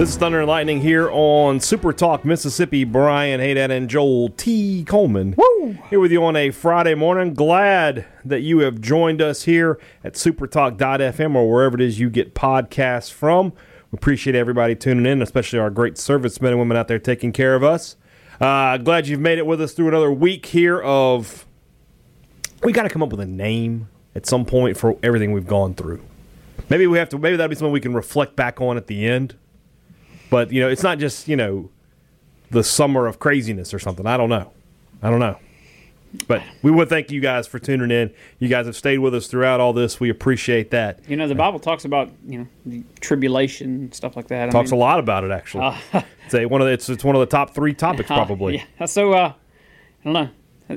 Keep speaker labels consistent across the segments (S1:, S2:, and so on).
S1: This is Thunder and Lightning here on Super Talk Mississippi. Brian Haydad and Joel T. Coleman. Woo! Here with you on a Friday morning. Glad that you have joined us here at supertalk.fm or wherever it is you get podcasts from. We appreciate everybody tuning in, especially our great servicemen and women out there taking care of us. Uh, glad you've made it with us through another week here of. We got to come up with a name at some point for everything we've gone through. Maybe we have to. Maybe that'll be something we can reflect back on at the end but you know, it's not just you know the summer of craziness or something. I don't know. I don't know. But we would thank you guys for tuning in. You guys have stayed with us throughout all this. We appreciate that.
S2: You know, the Bible talks about you know the tribulation stuff like that.
S1: I talks mean, a lot about it actually. Uh, it's a, one of the, it's, it's one of the top three topics probably.
S2: Uh, yeah. So uh, I don't know.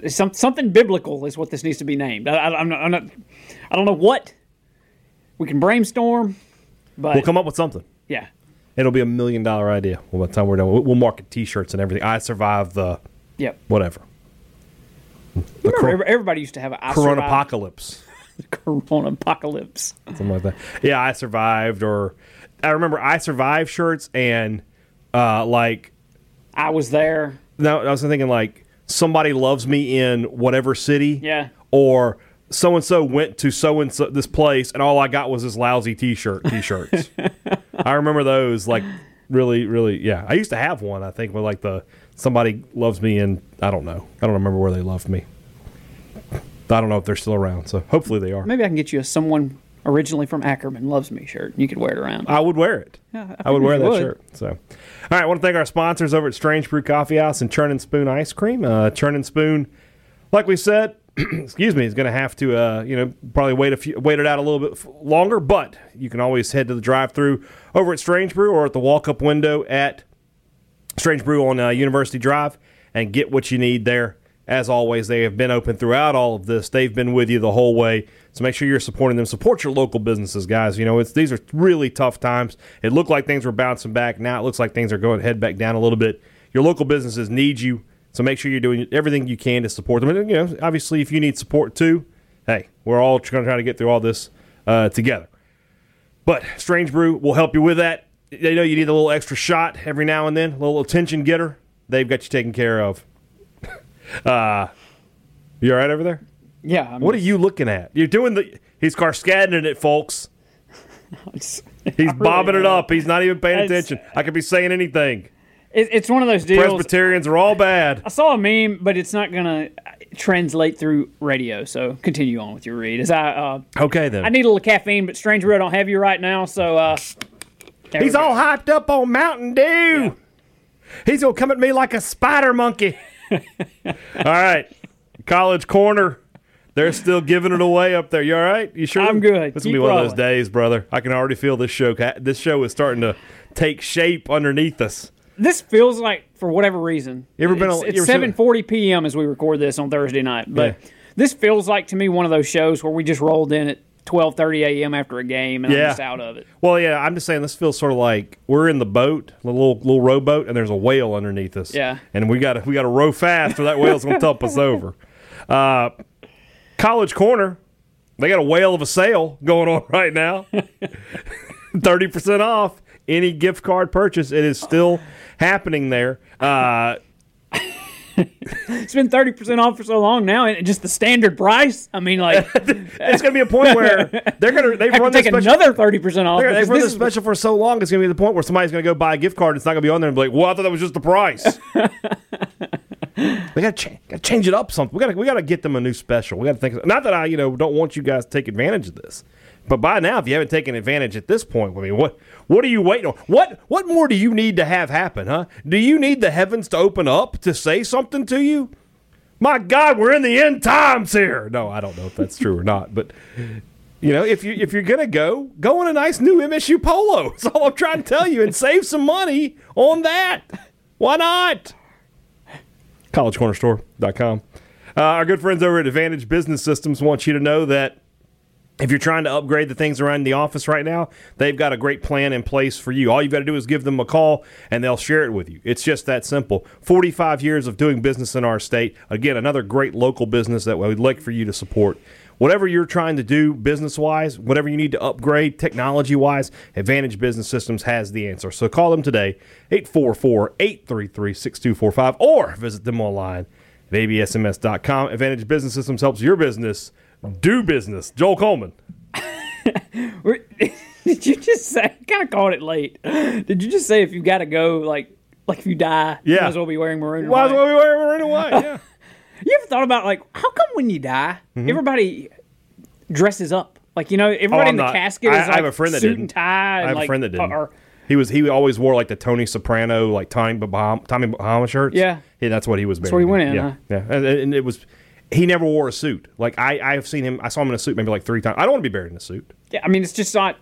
S2: Some, something biblical is what this needs to be named. I, I, I'm, not, I'm not. I don't know what. We can brainstorm, but
S1: we'll come up with something.
S2: Yeah.
S1: It'll be a million dollar idea by the time we're done. We'll market T-shirts and everything. I survived the
S2: yep
S1: whatever.
S2: The cor- everybody used to have a
S1: Corona apocalypse.
S2: corona apocalypse.
S1: Something like that. Yeah, I survived. Or I remember I survived shirts and uh, like
S2: I was there.
S1: No, I was thinking like somebody loves me in whatever city.
S2: Yeah.
S1: Or so and so went to so and so this place, and all I got was this lousy T-shirt. T-shirts. I remember those like really, really. Yeah, I used to have one. I think with like the somebody loves me, and I don't know. I don't remember where they loved me. I don't know if they're still around. So hopefully they are.
S2: Maybe I can get you a someone originally from Ackerman loves me shirt. You could wear it around.
S1: I would wear it. Yeah, I, I would wear that would. shirt. So, all right. I want to thank our sponsors over at Strange Brew Coffee House and Churn and Spoon Ice Cream. Uh, Churn and Spoon, like we said, excuse me, is going to have to, uh, you know, probably wait a few, wait it out a little bit longer. But you can always head to the drive-through over at Strange Brew or at the walk-up window at Strange Brew on uh, University Drive and get what you need there. As always, they have been open throughout all of this. They've been with you the whole way. So make sure you're supporting them. Support your local businesses, guys. You know, it's these are really tough times. It looked like things were bouncing back. Now it looks like things are going head back down a little bit. Your local businesses need you. So make sure you're doing everything you can to support them. And, you know, obviously, if you need support too, hey, we're all going to try to get through all this uh, together. But Strange Brew will help you with that. They know you need a little extra shot every now and then, a little attention getter. They've got you taken care of. uh, you all right over there?
S2: Yeah.
S1: I'm what are you looking at? You're doing the. He's Carskaddening it, folks. He's bobbing it up. He's not even paying attention. I could be saying anything
S2: it's one of those deals.
S1: Presbyterians are all bad.
S2: I saw a meme, but it's not going to translate through radio. So continue on with your read. As I uh,
S1: okay then,
S2: I need a little caffeine, but Strange Brew I don't have you right now. So uh,
S1: he's all hyped up on Mountain Dew. Yeah. He's gonna come at me like a spider monkey. all right, College Corner. They're still giving it away up there. You all right? You sure?
S2: I'm good.
S1: This will be one of those days, brother. I can already feel this show. This show is starting to take shape underneath us
S2: this feels like for whatever reason.
S1: You ever been?
S2: It's, it's seven forty p.m. as we record this on Thursday night, but yeah. this feels like to me one of those shows where we just rolled in at twelve thirty a.m. after a game and yeah. I'm just out of it.
S1: Well, yeah, I'm just saying this feels sort of like we're in the boat, the little little rowboat, and there's a whale underneath us.
S2: Yeah,
S1: and we got to we got to row fast, or that whale's gonna tip us over. Uh, College Corner, they got a whale of a sale going on right now. Thirty percent off any gift card purchase. It is still happening there. Uh,
S2: it's been thirty percent off for so long now, and just the standard price. I mean, like
S1: it's going to be a point where they're going to they've run
S2: take
S1: special,
S2: another thirty percent off.
S1: They've run this special for so long. It's going to be the point where somebody's going to go buy a gift card. It's not going to be on there and be like, "Well, I thought that was just the price." we got to got to change it up. Something we got to we got to get them a new special. We got to think. Not that I you know don't want you guys to take advantage of this, but by now, if you haven't taken advantage at this point, I mean, what what are you waiting on? What what more do you need to have happen, huh? Do you need the heavens to open up to say something to you? My God, we're in the end times here. No, I don't know if that's true or not, but you know, if you if you're gonna go, go in a nice new MSU polo. That's all I'm trying to tell you, and save some money on that. Why not? CollegeCornerStore.com. Uh, our good friends over at Advantage Business Systems want you to know that if you're trying to upgrade the things around the office right now, they've got a great plan in place for you. All you've got to do is give them a call and they'll share it with you. It's just that simple. 45 years of doing business in our state. Again, another great local business that we'd like for you to support. Whatever you're trying to do business wise, whatever you need to upgrade technology wise, Advantage Business Systems has the answer. So call them today, 844 833 6245, or visit them online at absms.com. Advantage Business Systems helps your business do business. Joel Coleman.
S2: Did you just say? Kind of caught it late. Did you just say if you got to go, like, like if you die,
S1: Yeah.
S2: you might as well be wearing maroon? and
S1: Why
S2: white?
S1: well we wearing maroon and white? Yeah.
S2: You ever thought about like how come when you die,
S1: Mm-hmm.
S2: everybody dresses up? Like you know, everybody
S1: Oh,
S2: in the
S1: not-
S2: casket
S1: I-
S2: is
S1: I
S2: like
S1: have a friend that
S2: suit
S1: didn't.
S2: and tie. And
S1: I have
S2: like,
S1: a friend that didn't.
S2: Or,
S1: he was he always wore like the Tony Soprano like Tommy Bahama, Tommy Bahama shirts.
S2: Yeah.
S1: that's what he was.
S2: That's what he went in,
S1: Yeah,
S2: huh?
S1: yeah, and, and it was. He never wore a suit. Like I, I have seen him. I saw him in a suit maybe like three times. I don't want to be buried in a suit.
S2: yeah, I mean, it's just not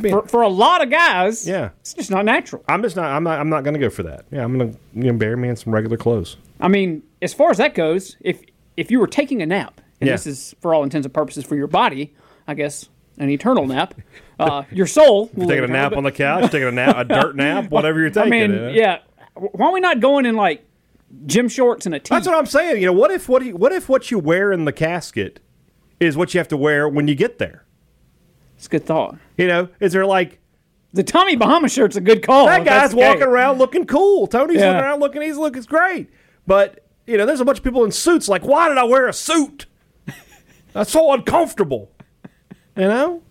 S2: for, for a lot of guys.
S1: Yeah.
S2: it's just not natural.
S1: I'm just not. I'm not. I'm not going to go for that. Yeah, I'm going to you know, bury me in some regular clothes.
S2: I mean, as far as that goes, if if you were taking a nap, and
S1: Yeah.
S2: this is for all intents and purposes for your body, I guess an eternal nap, uh, your soul. will
S1: Taking a nap
S2: eternal,
S1: on the couch, taking a nap, a dirt nap, whatever you're
S2: but- I mean, yeah. Why are we not going in like gym shorts and a tee?
S1: That's what I'm saying. You know, what if what you- what if what you wear in the casket is what you have to wear when you get there?
S2: It's a good thought.
S1: You know, is there like
S2: The Tommy Bahama shirt's a good call.
S1: that guy's walking around looking cool. Tony's
S2: Yeah.
S1: looking around looking he's looking great. But you know, there's a bunch of people in suits. Like, why did I wear a suit? That's so uncomfortable. You know.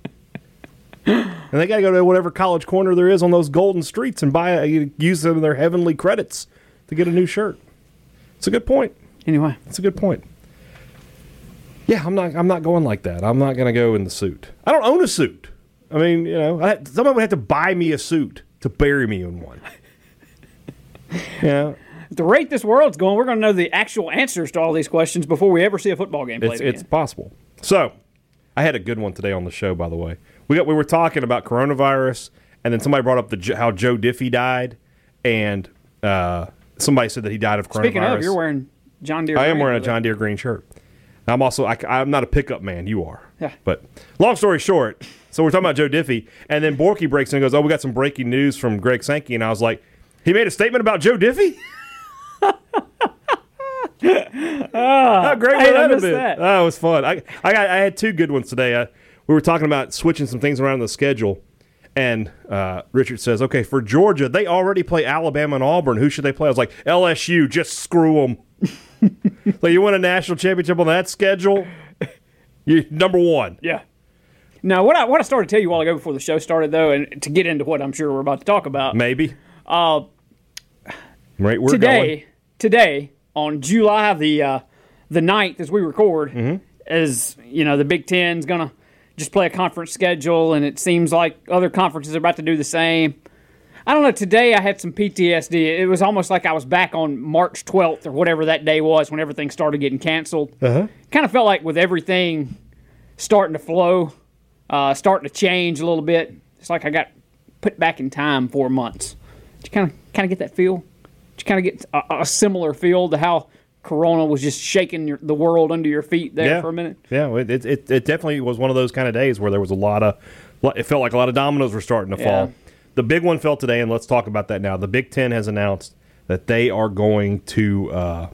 S1: And they got to go to whatever college corner there is on those golden streets and buy a, use some of their heavenly credits to get a new shirt. It's a good point.
S2: Anyway,
S1: It's a good point. Yeah, I'm not. I'm not going like that. I'm not going to go in the suit. I don't own a suit. I mean, you know, I, somebody would have to buy me a suit to bury me in one. yeah,
S2: at the rate this world's going, we're going to know the actual answers to all these questions before we ever see a football game played
S1: it's
S2: again.
S1: it's possible. So, I had a good one today on the show. By the way, we got we were talking about coronavirus, and then somebody brought up the how Joe Diffie died, and uh, somebody said that he died of coronavirus.
S2: Speaking of, you're wearing John Deere.
S1: I am wearing a John Deere green shirt. I'm also I, am not a pickup man. You are.
S2: Yeah.
S1: But long story short, so we're talking about Joe Diffie, and then Borky breaks in and goes, "Oh, we got some breaking news from Greg Sankey," and I was like, "He made a statement about Joe Diffie." How great
S2: Ah, I
S1: would that have been?
S2: that.
S1: Oh, it was fun. I I, got, I had two good ones today. Uh, we were talking about switching some things around in the schedule, and uh, Richard says, "Okay, for Georgia, they already play Alabama and Auburn. Who should they play?" I was like, "LSU. Just screw them." like you win a national championship on that schedule, you number one.
S2: Yeah. Now, what I what I started to tell you a while ago before the show started, though, and to get into what I'm sure we're about to talk about
S1: Maybe.
S2: uh,
S1: Right, we're
S2: today,
S1: going.
S2: today on July the uh, the 9th, as we record,
S1: Mm-hmm.
S2: as you know, the Big Ten's gonna just play a conference schedule, and it seems like other conferences are about to do the same. I don't know. Today I had some PTSD. It was almost like I was back on March 12th or whatever that day was when everything started getting canceled.
S1: Uh-huh.
S2: Kind of felt like with everything starting to flow, uh, starting to change a little bit, it's like I got put back in time four months. Did you kind of kind of get that feel? Did you kind of get a, a similar feel to how Corona was just shaking your, the world under your feet there
S1: Yeah.
S2: for a minute?
S1: Yeah, it, it, it, it definitely was one of those kind of days where there was a lot of, it felt like a lot of dominoes were starting to
S2: Yeah.
S1: fall. The big one fell today, and let's talk about that now. The Big Ten has announced that they are going to uh,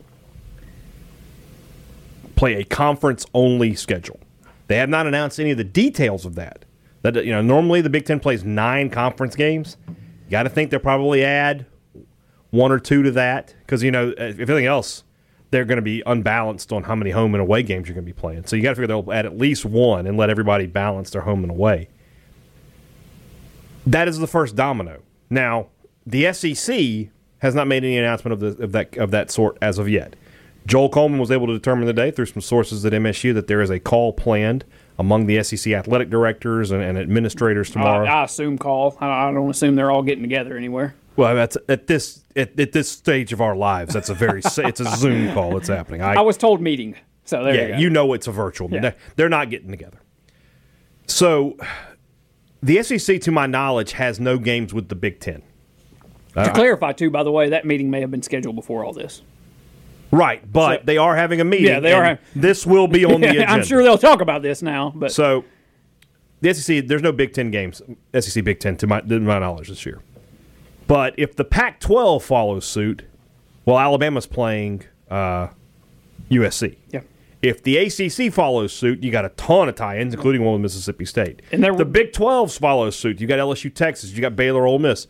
S1: play a conference only schedule. They have not announced any of the details of that. That you know, normally the Big Ten plays nine conference games. You got to think they'll probably add one or two to that because you know, if anything else, they're going to be unbalanced on how many home and away games you're going to be playing. So you got to figure they'll add at least one and let everybody balance their home and away. That is the first domino. Now, the SEC has not made any announcement of, the, of that of that sort as of yet. Joel Coleman was able to determine today through some sources at MSU that there is a call planned among the SEC athletic directors and, and administrators tomorrow.
S2: I assume call. I, I don't assume they're all getting together anywhere.
S1: Well, that's at this at, at this stage of our lives. That's a very it's a Zoom call that's happening.
S2: I, I was told meeting, so there
S1: yeah,
S2: you,
S1: you, know it's a virtual.
S2: Yeah.
S1: They're, not getting together. So, the SEC, to my knowledge, has no games with the Big Ten.
S2: to clarify too, by the way, that meeting may have been scheduled before all this.
S1: Right, but
S2: So-
S1: they are having a meeting.
S2: Yeah, they are
S1: This will be on the agenda.
S2: I'm sure they'll talk about this now, but
S1: So, the SEC, there's no Big Ten games, SEC Big Ten to my, to my knowledge this year. But if the Pac-12 follows suit, well, Alabama's playing uh, USC.
S2: yeah.
S1: If the ACC follows suit, you got a ton of tie-ins, including one with Mississippi State.
S2: And there-
S1: the Big 12 follows suit. You got LSU, Texas. You got Baylor, Ole Miss.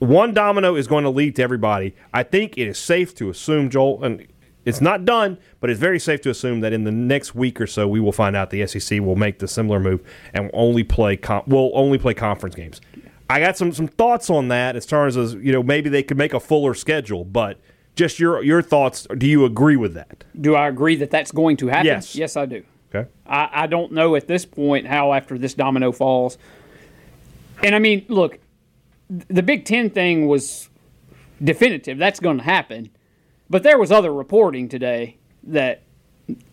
S1: One domino is going to lead to everybody. I think it is safe to assume, Joel, and it's not done, but it's very safe to assume that in the next week or so, we will find out the SEC will make the similar move and will only play com- will only play conference games. I got some some thoughts on that as far as you know maybe they could make a fuller schedule, but just your your thoughts. Do you agree with that?
S2: do I agree that that's going to happen?
S1: Yes.
S2: Yes, I do.
S1: Okay.
S2: I, I don't know at this point how after this domino falls. And I mean, look, the Big Ten thing was definitive. That's going to happen. But there was other reporting today that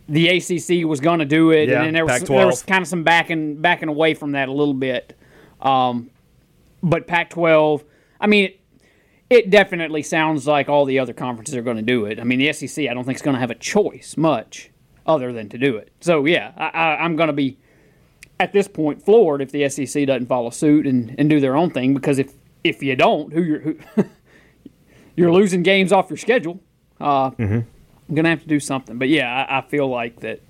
S2: the ACC was going to do it,
S1: Yeah,
S2: and then there was,
S1: Pac-12.
S2: there was kind of some backing backing away from that a little bit. Um, but Pac-12, I mean, it, it definitely sounds like all the other conferences are going to do it. I mean, the SEC, I don't think is going to have a choice much other than to do it. So yeah, I, I'm going to be at this point floored if the SEC doesn't follow suit and, and do their own thing because if if you don't, who you're who, you're losing games off your schedule. Uh, I'm going to have to do something. But yeah, I, I feel like that.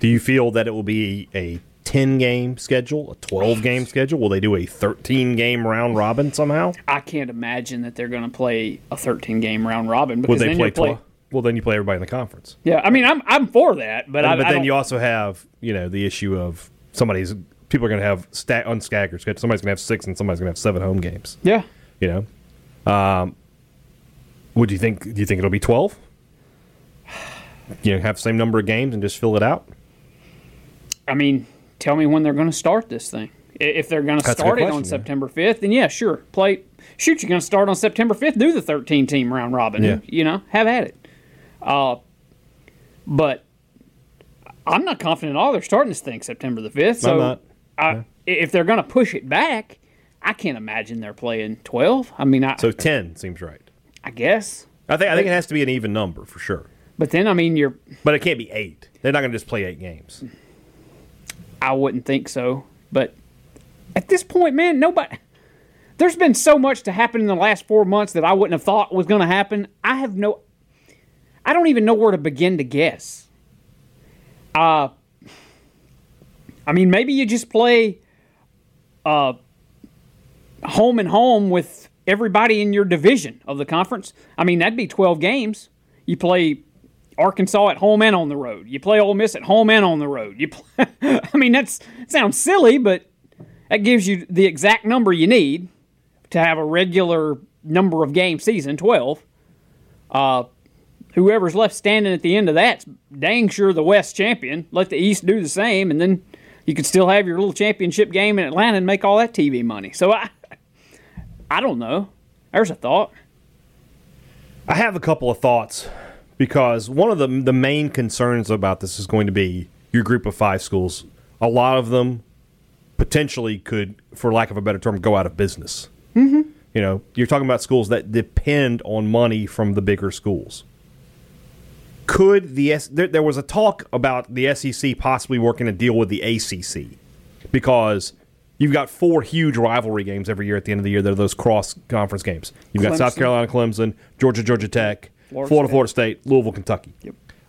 S1: Do you feel that it will be a 10 game schedule, a 12 game schedule? Will they do a 13 game round robin somehow?
S2: I can't imagine that they're going to play a 13 game round robin because
S1: they
S2: then
S1: play
S2: play.
S1: 12? Well, then you play everybody in the conference.
S2: Yeah, I mean, I'm I'm for that, but I,
S1: but
S2: I
S1: then you also have, you know, the issue of somebody's people are going to have sta- unstaggered schedule. Somebody's going to have six and somebody's going to have seven home games.
S2: yeah.
S1: You know, um, would you think? Do you think it'll be 12? You know, have the same number of games and just fill it out.
S2: I mean, tell me when they're going to start this thing. If they're going to
S1: That's
S2: start it on
S1: yeah.
S2: September 5th, then yeah, sure. Play. Shoot, you're going to start on September 5th. Do the 13 team round robin.
S1: Yeah.
S2: You know, have at it. Uh, but I'm not confident at all they're starting this thing September the 5th. So
S1: not.
S2: I, if they're going to push it back, I can't imagine they're playing 12. I mean, I,
S1: So 10 seems right.
S2: I guess.
S1: I think I think it has to be an even number for sure.
S2: But then, I mean, you're
S1: But it can't be eight. They're not going to just play eight games.
S2: I wouldn't think so. But at this point, man, nobody. There's been so much to happen in the last four months that I wouldn't have thought was going to happen. I have no. I don't even know where to begin to guess. Uh, I mean, maybe you just play uh, home and home with everybody in your division of the conference. I mean, that'd be 12 games. You play Arkansas at home and on the road. You play Ole Miss at home and on the road. You play, I mean, that's sounds silly, but that gives you the exact number you need to have a regular number of game season, 12. Uh, whoever's left standing at the end of that's dang sure the West champion. Let the East do the same, and then you could still have your little championship game in Atlanta and make all that TV money. So I, I don't know. There's a thought.
S1: I have a couple of thoughts because one of the the main concerns about this is going to be your group of five schools. A lot of them potentially could, for lack of a better term, go out of business. Mm-hmm. You know, you're talking about schools that depend on money from the bigger schools. Could the S- there, there was a talk about the SEC possibly working a deal with the ACC because you've got four huge rivalry games every year at the end of the year. That are those cross conference games. You've got South Carolina, Clemson, Georgia, Georgia Tech,
S2: Florida
S1: Florida,
S2: State.
S1: Florida State, Louisville, Kentucky.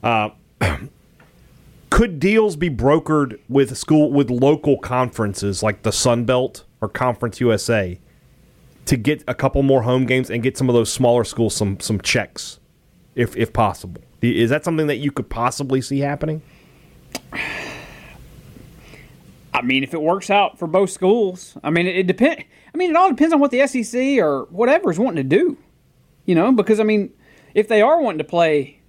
S1: Uh,
S2: Yep.
S1: Could deals be brokered with school with local conferences like the Sun Belt or Conference USA to get a couple more home games and get some of those smaller schools some some checks, if if possible? Is that something that you could possibly see happening?
S2: I mean, if it works out for both schools, I mean, it, it depend. I mean, it all depends on what the SEC or whatever is wanting to do. You know, because I mean, if they are wanting to play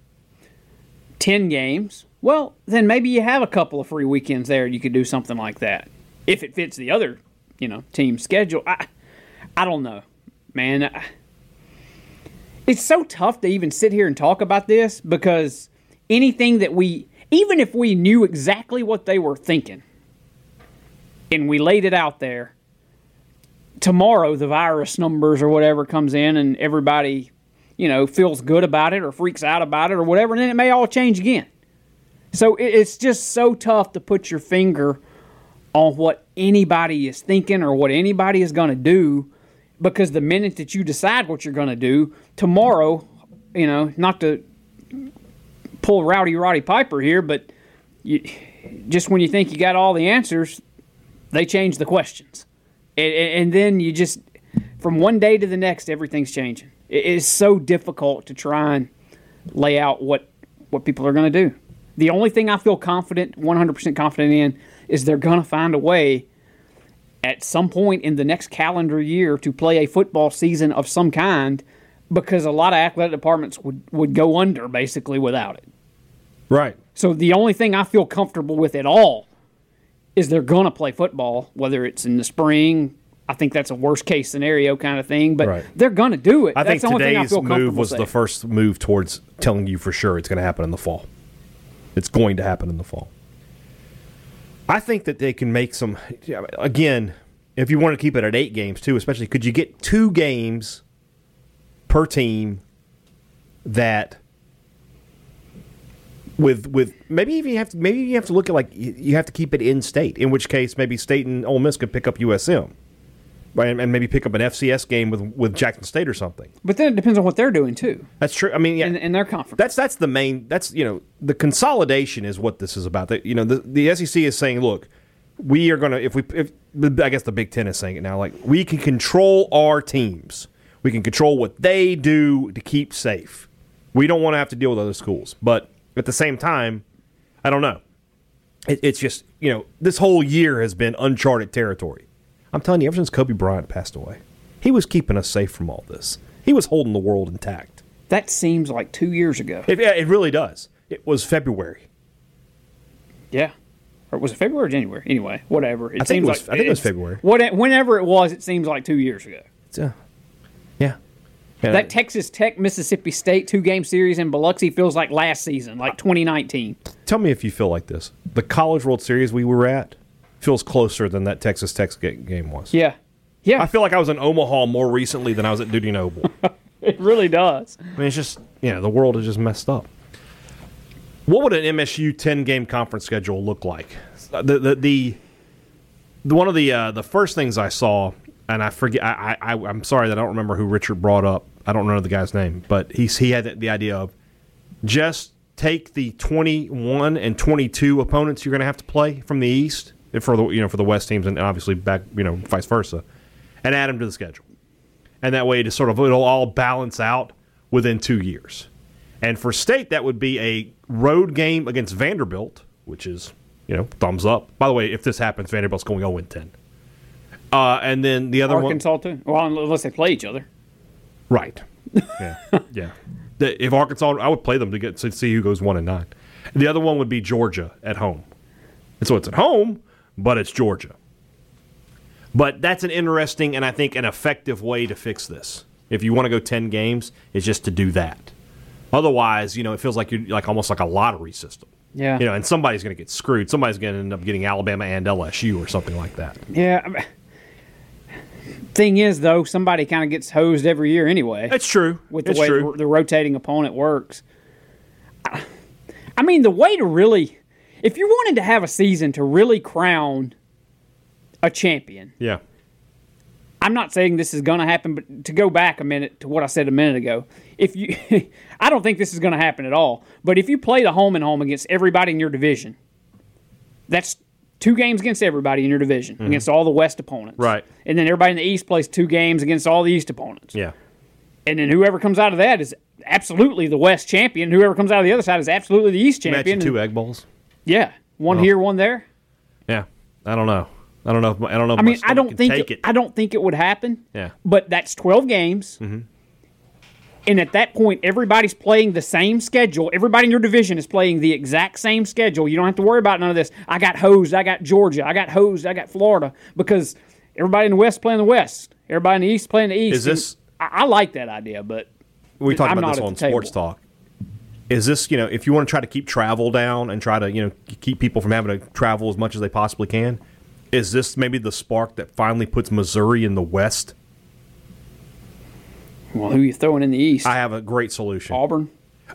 S2: ten games, well, then maybe you have a couple of free weekends there. You could do something like that if it fits the other, you know, team schedule. I, I don't know, man. I, it's so tough to even sit here and talk about this because anything that we, even if we knew exactly what they were thinking and we laid it out there, tomorrow the virus numbers or whatever comes in and everybody, you know, feels good about it or freaks out about it or whatever, and then it may all change again. So it's just so tough to put your finger on what anybody is thinking or what anybody is going to do because the minute that you decide what you're going to do tomorrow, you know, not to pull Rowdy Roddy Piper here, but you, just when you think you got all the answers, they change the questions, and, and then you just from one day to the next, everything's changing. It is so difficult to try and lay out what what people are going to do. The only thing I feel confident, 100% confident in, is they're going to find a way at some point in the next calendar year to play a football season of some kind because a lot of athletic departments would, would go under basically without it.
S1: Right.
S2: So the only thing I feel comfortable with at all is they're going to play football, whether it's in the spring. I think that's a worst case scenario kind of thing, but right. they're going to do it.
S1: I
S2: that's
S1: think today's I move was saying. the first move towards telling you for sure it's going to happen in the fall. It's going to happen in the fall. I think that they can make some. Again, if you want to keep it at eight games too, especially, could you get two games per team that with with maybe even you have to maybe you have to look at like you have to keep it in state. In which case, maybe State and Ole Miss could pick up USM and, and maybe pick up an FCS game with with Jackson State or something.
S2: But then it depends on what they're doing too.
S1: That's true. I mean, yeah,
S2: in, in their conference.
S1: That's that's the main. That's you know the consolidation is what this is about. That you know the the SEC is saying, look, we are going to if we if I guess the Big Ten is saying it now, like we can control our teams. We can control what they do to keep safe. We don't want to have to deal with other schools, but at the same time, I don't know. It, it's just you know this whole year has been uncharted territory I'm telling you, ever since Kobe Bryant passed away, he was keeping us safe from all this. He was holding the world intact.
S2: That seems like two years ago.
S1: It, yeah, it really does. It was February.
S2: Yeah. Or was it February or January? Anyway, whatever.
S1: It I think it was. Like, I think it was February.
S2: What, whenever it was, it seems like two years ago.
S1: Uh, yeah.
S2: yeah. That Texas Tech Mississippi State two game series in Biloxi feels like last season, like 2019.
S1: Tell me if you feel like this. The College World Series we were at feels closer than that Texas Tech game was.
S2: Yeah. Yeah.
S1: I feel like I was in Omaha more recently than I was at Dudy Noble.
S2: it really does.
S1: I mean, it's just, you know, the world is just messed up. What would an MSU 10 game conference schedule look like? The, the, the, the one of the, uh, the first things I saw, and I forget, I, I, I'm sorry that I don't remember who Richard brought up. I don't know the guy's name, but he's, he had the idea of just take the 21 and 22 opponents you're going to have to play from the East for the you know for the West teams and obviously back you know vice versa, and add them to the schedule, and that way to sort of it'll all balance out within two years. And for state, that would be a road game against Vanderbilt, which is you know thumbs up. By the way, if this happens, Vanderbilt's going 0 10. Uh, and then the other
S2: Arkansas
S1: one,
S2: too. Well, unless they play each other.
S1: Right. Yeah. yeah. If Arkansas, I would play them to get to see who goes one and nine. The other one would be Georgia at home. And so it's at home, but it's Georgia. But that's an interesting and I think an effective way to fix this. If you want to go 10 games, is just to do that. Otherwise, you know, it feels like you're like almost like a lottery system.
S2: Yeah.
S1: You know, and somebody's going to get screwed. Somebody's going to end up getting Alabama and LSU or something like that.
S2: Yeah. Thing is, though, somebody kind of gets hosed every year anyway.
S1: That's true.
S2: With the
S1: it's
S2: way the rotating opponent works. I mean, the way to really if you wanted to have a season to really crown a champion,
S1: yeah.
S2: I'm not saying this is going to happen, but to go back a minute to what I said a minute ago, if you, I don't think this is going to happen at all. But if you play the home and home against everybody in your division, that's two games against everybody in your division mm-hmm. against all the West opponents,
S1: right?
S2: And then everybody in the East plays two games against all the East opponents,
S1: yeah.
S2: And then whoever comes out of that is absolutely the West champion. Whoever comes out of the other side is absolutely the East champion.
S1: two egg bowls.
S2: Yeah, one well, here, one there.
S1: Yeah, I don't know. I don't know. If, I don't know.
S2: I mean, I don't think it, it, I don't think it would happen.
S1: Yeah,
S2: but that's twelve games.
S1: Mm-hmm.
S2: And at that point, everybody's playing the same schedule. Everybody in your division is playing the exact same schedule. You don't have to worry about none of this. I got hosed. I got Georgia. I got hosed. I got Florida because everybody in the West playing the West. Everybody in the East playing the East.
S1: Is this?
S2: I, I like that idea, but
S1: we talked about this on. Sports Talk. Is this you know if you want to try to keep travel down and try to you know keep people from having to travel as much as they possibly can? Is this maybe the spark that finally puts Missouri in the West?
S2: Well, who are you throwing in the East?
S1: I have a great solution.
S2: Auburn.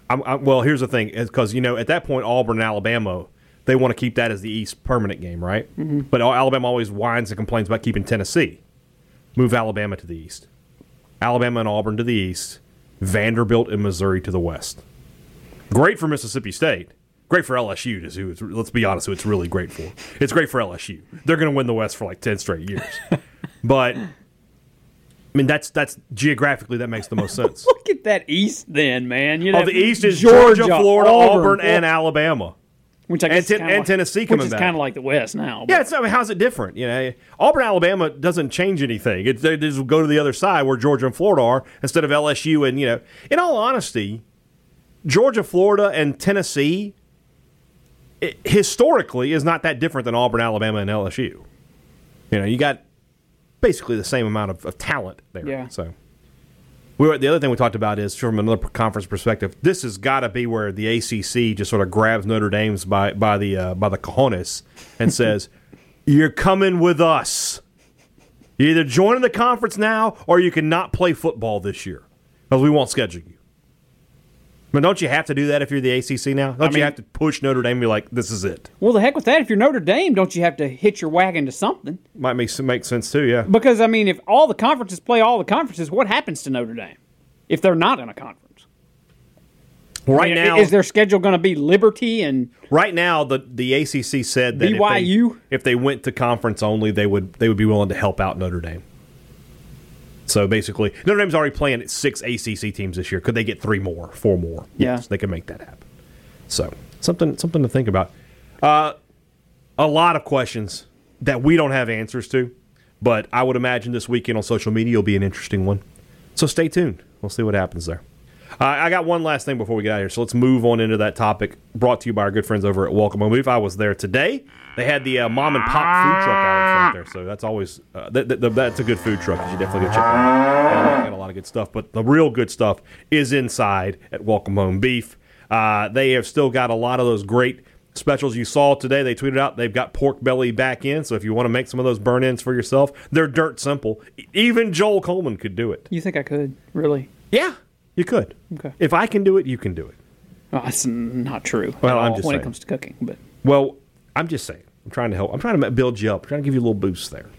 S1: I'm, I'm, well, here's the thing, because you know at that point Auburn and Alabama, they want to keep that as the East permanent game, right? Mm-hmm. But Alabama always whines and complains about keeping Tennessee. Move Alabama to the East. Alabama and Auburn to the East. Vanderbilt and Missouri to the West. Great for Mississippi State. Great for LSU. To who it's, let's be honest, who it's really great for. It's great for LSU. They're going to win the West for like ten straight years. but I mean, that's that's geographically that makes the most sense.
S2: Look at that East, then, man. You
S1: Oh,
S2: know,
S1: the East is Georgia, Florida, Auburn, and Alabama.
S2: which I
S1: and
S2: guess
S1: Ten- and
S2: like-
S1: Tennessee
S2: which is
S1: back.
S2: kind of like the West now.
S1: Yeah, it's, I mean, how's it different? You know, Auburn, Alabama doesn't change anything. It, they just go to the other side where Georgia and Florida are instead of LSU. And you know, in all honesty, Georgia, Florida, and Tennessee it, historically is not that different than Auburn, Alabama, and LSU. You know, you got basically the same amount of, of talent there.
S2: Yeah.
S1: So. We were, the other thing we talked about is from another conference perspective. This has got to be where the ACC just sort of grabs Notre Dame's by by the uh, by the cojones and says, "You're coming with us. You're either joining the conference now, or you cannot play football this year because we won't schedule you." I mean, don't you have to do that if you're the ACC now? Don't you
S2: mean-
S1: have to push Notre Dame and be like, "This is it"?
S2: Well, the heck with that. If you're Notre Dame, don't you have to hitch your wagon to something?
S1: Might make make sense too. Yeah.
S2: Because I mean, if all the conferences play all the conferences, what happens to Notre Dame if they're not in a conference?
S1: Right
S2: I mean,
S1: now,
S2: is their schedule going to be Liberty and
S1: Right now, the the ACC said that if
S2: BYU?
S1: they, if they went to conference only, they would they would be willing to help out Notre Dame. So basically, Notre Dame's already playing at six ACC teams this year. Could they get three more, four more?
S2: Yeah.
S1: Yes, they can make that happen. So something something to think about. Uh, a lot of questions that we don't have answers to, but I would imagine this weekend on social media will be an interesting one. So stay tuned. We'll see what happens there. Uh, I got one last thing before we get out of here, so let's move on into that topic. Brought to you by our good friends over at Welcome Home Beef. I was there today. They had the uh, mom and pop food truck out in front there, so that's always uh, th- th- th- that's a good food truck. You should definitely go check out. Got a lot of good stuff, but the real good stuff is inside at Welcome Home Beef. Uh, they have still got a lot of those great specials you saw today. They tweeted out they've got pork belly back in, so if you want to make some of those burnt ends for yourself, they're dirt simple. Even Joel Coleman could do it.
S2: you think I could really?
S1: Yeah, you could.
S2: Okay.
S1: If I can do it, you can do it.
S2: Well, that's not true.
S1: Well, I'm just
S2: when
S1: saying.
S2: it comes to cooking, but
S1: Well, I'm just saying. I'm trying to help. I'm trying to build you up. I'm trying to give you a little boost there.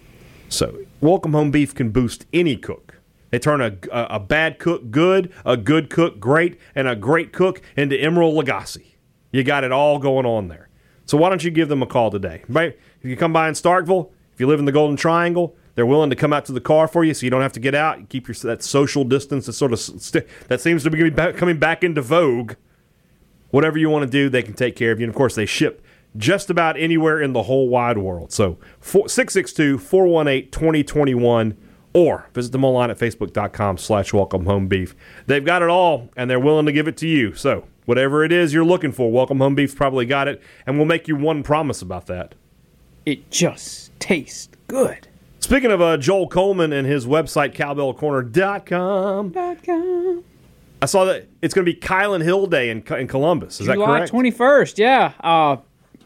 S1: So, Welcome Home Beef can boost any cook. They turn a, a, a bad cook good, a good cook great, and a great cook into Emeril Lagasse. You got it all going on there. So why don't you give them a call today? Right? If you come by in Starkville, if you live in the Golden Triangle, they're willing to come out to the car for you, so you don't have to get out. You keep your that social distance that sort of st- that seems to be coming back into vogue whatever you want to do, they can take care of you. And of course, they ship just about anywhere in the whole wide world. So 662 418 2021 or visit them online at facebook.com slash welcome home beef. They've got it all and they're willing to give it to you. So whatever it is you're looking for, Welcome Home Beef's probably got it. And we'll make you one promise about that.
S2: it just tastes good.
S1: Speaking of uh, Joel Coleman and his website, cowbellcorner.com,
S2: Dot com.
S1: I saw that it's going to be Kylin Hill Day in, in Columbus. Is that
S2: July
S1: correct?
S2: twenty first. Yeah. Uh,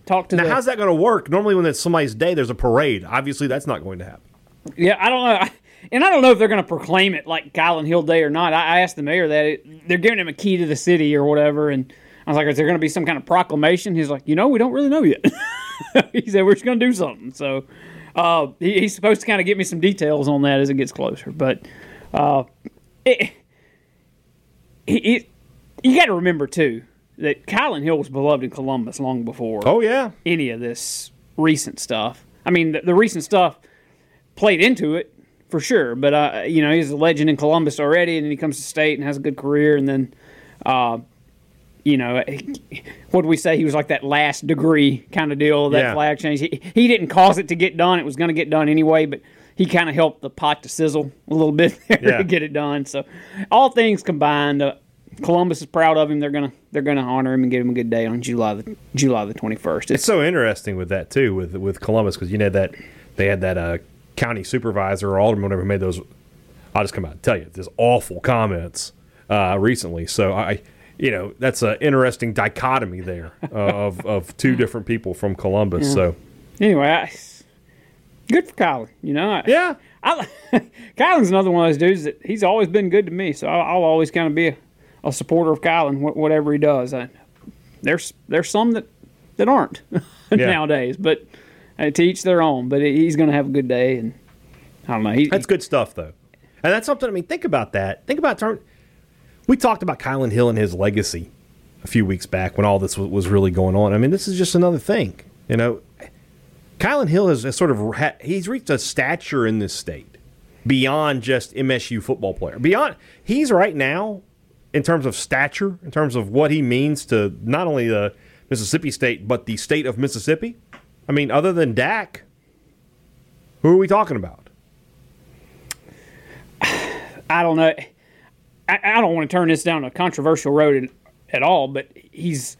S2: talk to
S1: Now,
S2: the.
S1: how's that going to work? Normally, when it's somebody's day, there's a parade. Obviously, that's not going to happen.
S2: Yeah, I don't know. I- And I don't know if they're going to proclaim it like Kylin Hill Day or not. I, I asked the mayor that. It, they're giving him a key to the city or whatever. And I was like, is there going to be some kind of proclamation? He's like, you know, we don't really know yet. he said, we're just going to do something. So uh, he, he's supposed to kind of give me some details on that as it gets closer. But uh, it, it, you got to remember, too, that Kylin Hill was beloved in Columbus long before
S1: Oh yeah,
S2: any of this recent stuff. I mean, the, the recent stuff played into it for sure, but uh, you know, he's a legend in Columbus already, and then he comes to state and has a good career, and then, uh, you know, what do we say? He was like that last degree kind of deal, that
S1: Yeah.
S2: flag change. He, he didn't cause it to get done; it was going to get done anyway, but. He kind of helped the pot to sizzle a little bit there
S1: Yeah.
S2: to get it done. So, all things combined, uh, Columbus is proud of him. They're gonna they're gonna honor him and give him a good day on July the July the twenty first.
S1: it's so interesting with that too, with with Columbus, because you know that they had that uh, county supervisor or alderman whatever made those. I'll just come out and tell you, there's awful comments uh, recently. So I, you know, that's an interesting dichotomy there uh, of of two different people from Columbus. Yeah. So
S2: anyway, I, good for Colin. You know, I,
S1: yeah.
S2: I, Colin's another one of those dudes that he's always been good to me. So I'll, I'll always kind of be a, a, supporter of Colin, whatever he does. I, there's there's some that that aren't nowadays, but uh, to each their own. But he's going to have a good day, and I don't know. He,
S1: that's good stuff, though, and that's something. I mean, think about that. Think about turn. We talked about Kylin Hill and his legacy a few weeks back when all this was, really going on. I mean, this is just another thing. You know, Kylin Hill has, sort of he's reached a stature in this state beyond just MSU football player. Beyond he's right now in terms of stature, in terms of what he means to not only the Mississippi State but the state of Mississippi. I mean, other than Dak, who are we talking about?
S2: I don't know. I, I don't want to turn this down a controversial road at all, but he's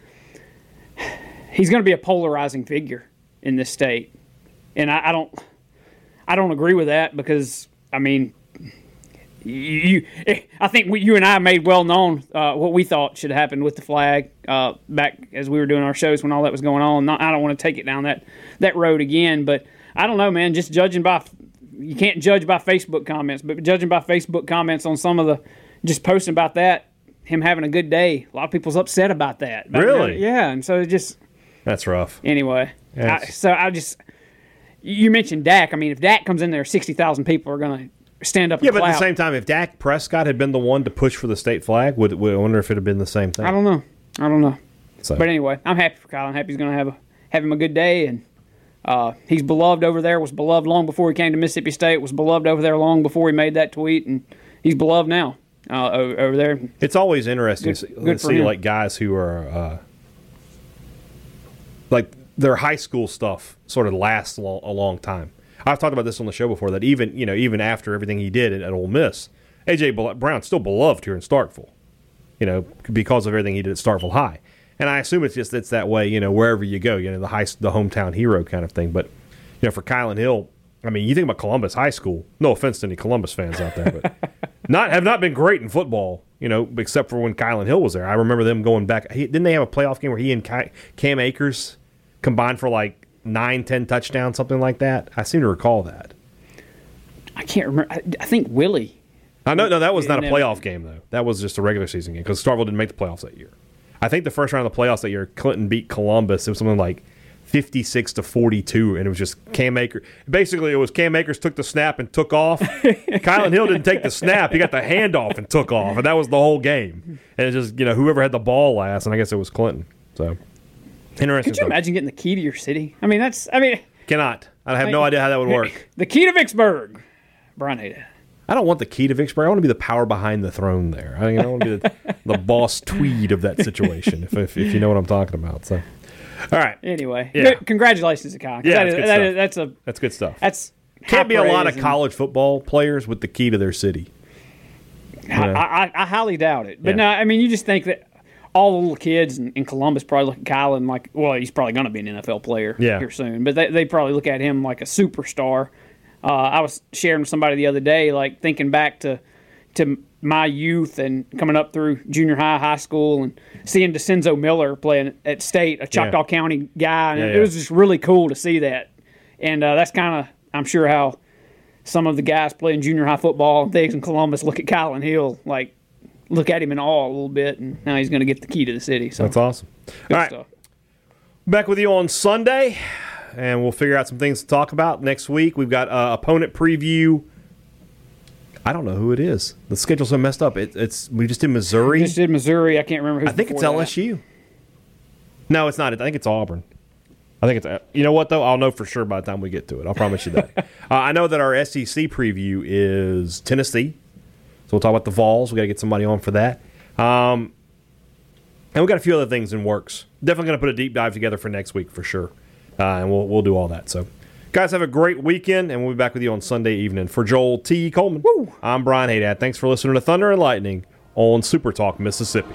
S2: he's going to be a polarizing figure in this state, and I, I don't I don't agree with that because I mean you, I think we, you and I made well known uh, what we thought should happen with the flag uh, back as we were doing our shows when all that was going on. Not, I don't want to take it down that that road again, but I don't know, man. Just judging by you can't judge by Facebook comments, but judging by Facebook comments on some of the just posting about that, him having a good day. A lot of people's upset about that.
S1: About really?
S2: That. Yeah, and so it just
S1: that's rough.
S2: Anyway, I, so I just you mentioned Dak. I mean, if Dak comes in there, sixty thousand people are going to stand up.
S1: Yeah, but at the same time, if Dak Prescott had been the one to push for the state flag, would, would I wonder if it had been the same thing?
S2: I don't know. I don't know. So. But anyway, I'm happy for Kyle. I'm happy he's going to have a have him a good day, and uh, he's beloved over there. Was beloved long before he came to Mississippi State. Was beloved over there long before he made that tweet, and he's beloved now uh, over there.
S1: It's always interesting good, to good see him. like guys who are uh, like their high school stuff sort of lasts a long time. I've talked about this on the show before that even you know even after everything he did at, at Ole Miss, AJ Brown still beloved here in Starkville, you know because of everything he did at Starkville High. And I assume it's just it's that way, you know, wherever you go, you know, the high the hometown hero kind of thing. But you know, for Kylin Hill, I mean, you think about Columbus High School. No offense to any Columbus fans out there, but not have not been great in football, you know, except for when Kylin Hill was there. I remember them going back. He, didn't they have a playoff game where he and Cam Akers combined for like nine, ten touchdowns, something like that. I seem to recall that.
S2: I can't remember. I, I think Willie.
S1: I know. No, that was not a playoff game though. That was just a regular season game because Starkville didn't make the playoffs that year. I think the first round of the playoffs that year, Clinton beat Columbus. It was something like fifty-six to forty-two, and it was just Cam Akers. Basically, it was Cam Akers took the snap and took off. Kylin Hill didn't take the snap; he got the handoff and took off, and that was the whole game. And it just you know whoever had the ball last, and I guess it was Clinton. So Interesting.
S2: Could you imagine getting the key to your city? I mean, that's. I mean,
S1: cannot. I have I mean, no idea how that would work.
S2: The key to Vicksburg, Brian Haydad.
S1: I don't want the key to Vicksburg. I want to be the power behind the throne there. I, mean, I want to be the, the, boss tweed of that situation, if, if, if, you know what I'm talking about. So, all right.
S2: Anyway, yeah. congratulations to Kyle.
S1: Yeah,
S2: that
S1: is,
S2: that is, that's a
S1: that's good stuff.
S2: That's
S1: can't be a lot of college football players with the key to their city.
S2: I, I, I, highly doubt it. But yeah. no, I mean, you just think that all the little kids in, in Columbus probably look at Kylin like, well, he's probably going to be an NFL player
S1: yeah.
S2: here soon. But they, they probably look at him like a superstar. Uh, I was sharing with somebody the other day, like thinking back to to my youth and coming up through junior high, high school, and seeing DeCenzo Miller playing at State, a Choctaw yeah. County guy, and yeah, it was just really cool to see that. And uh, that's kind of, I'm sure, how some of the guys playing junior high football and things in Columbus look at Kylin Hill like look at him in awe a little bit, and now he's going to get the key to the city. So
S1: that's awesome. All right, stuff. back with you on Sunday, and we'll figure out some things to talk about next week. We've got uh, opponent preview. I don't know who it is. The schedule's so messed up. It, it's we just did Missouri.
S2: We just did Missouri. I can't remember.
S1: I think it's LSU. That. No, it's not. I think it's Auburn. I think it's. You know what though? I'll know for sure by the time we get to it. I'll promise you that. uh, I know that our SEC preview is Tennessee so we'll talk about the Vols. We got to get somebody on for that. Um, and we got a few other things in works. Definitely going to put a deep dive together for next week for sure, uh, and we'll we'll do all that. So, guys, have a great weekend, and we'll be back with you on Sunday evening. For Joel T. Coleman, Woo. I'm Brian Haydad. Thanks for listening to Thunder and Lightning on Super Talk Mississippi.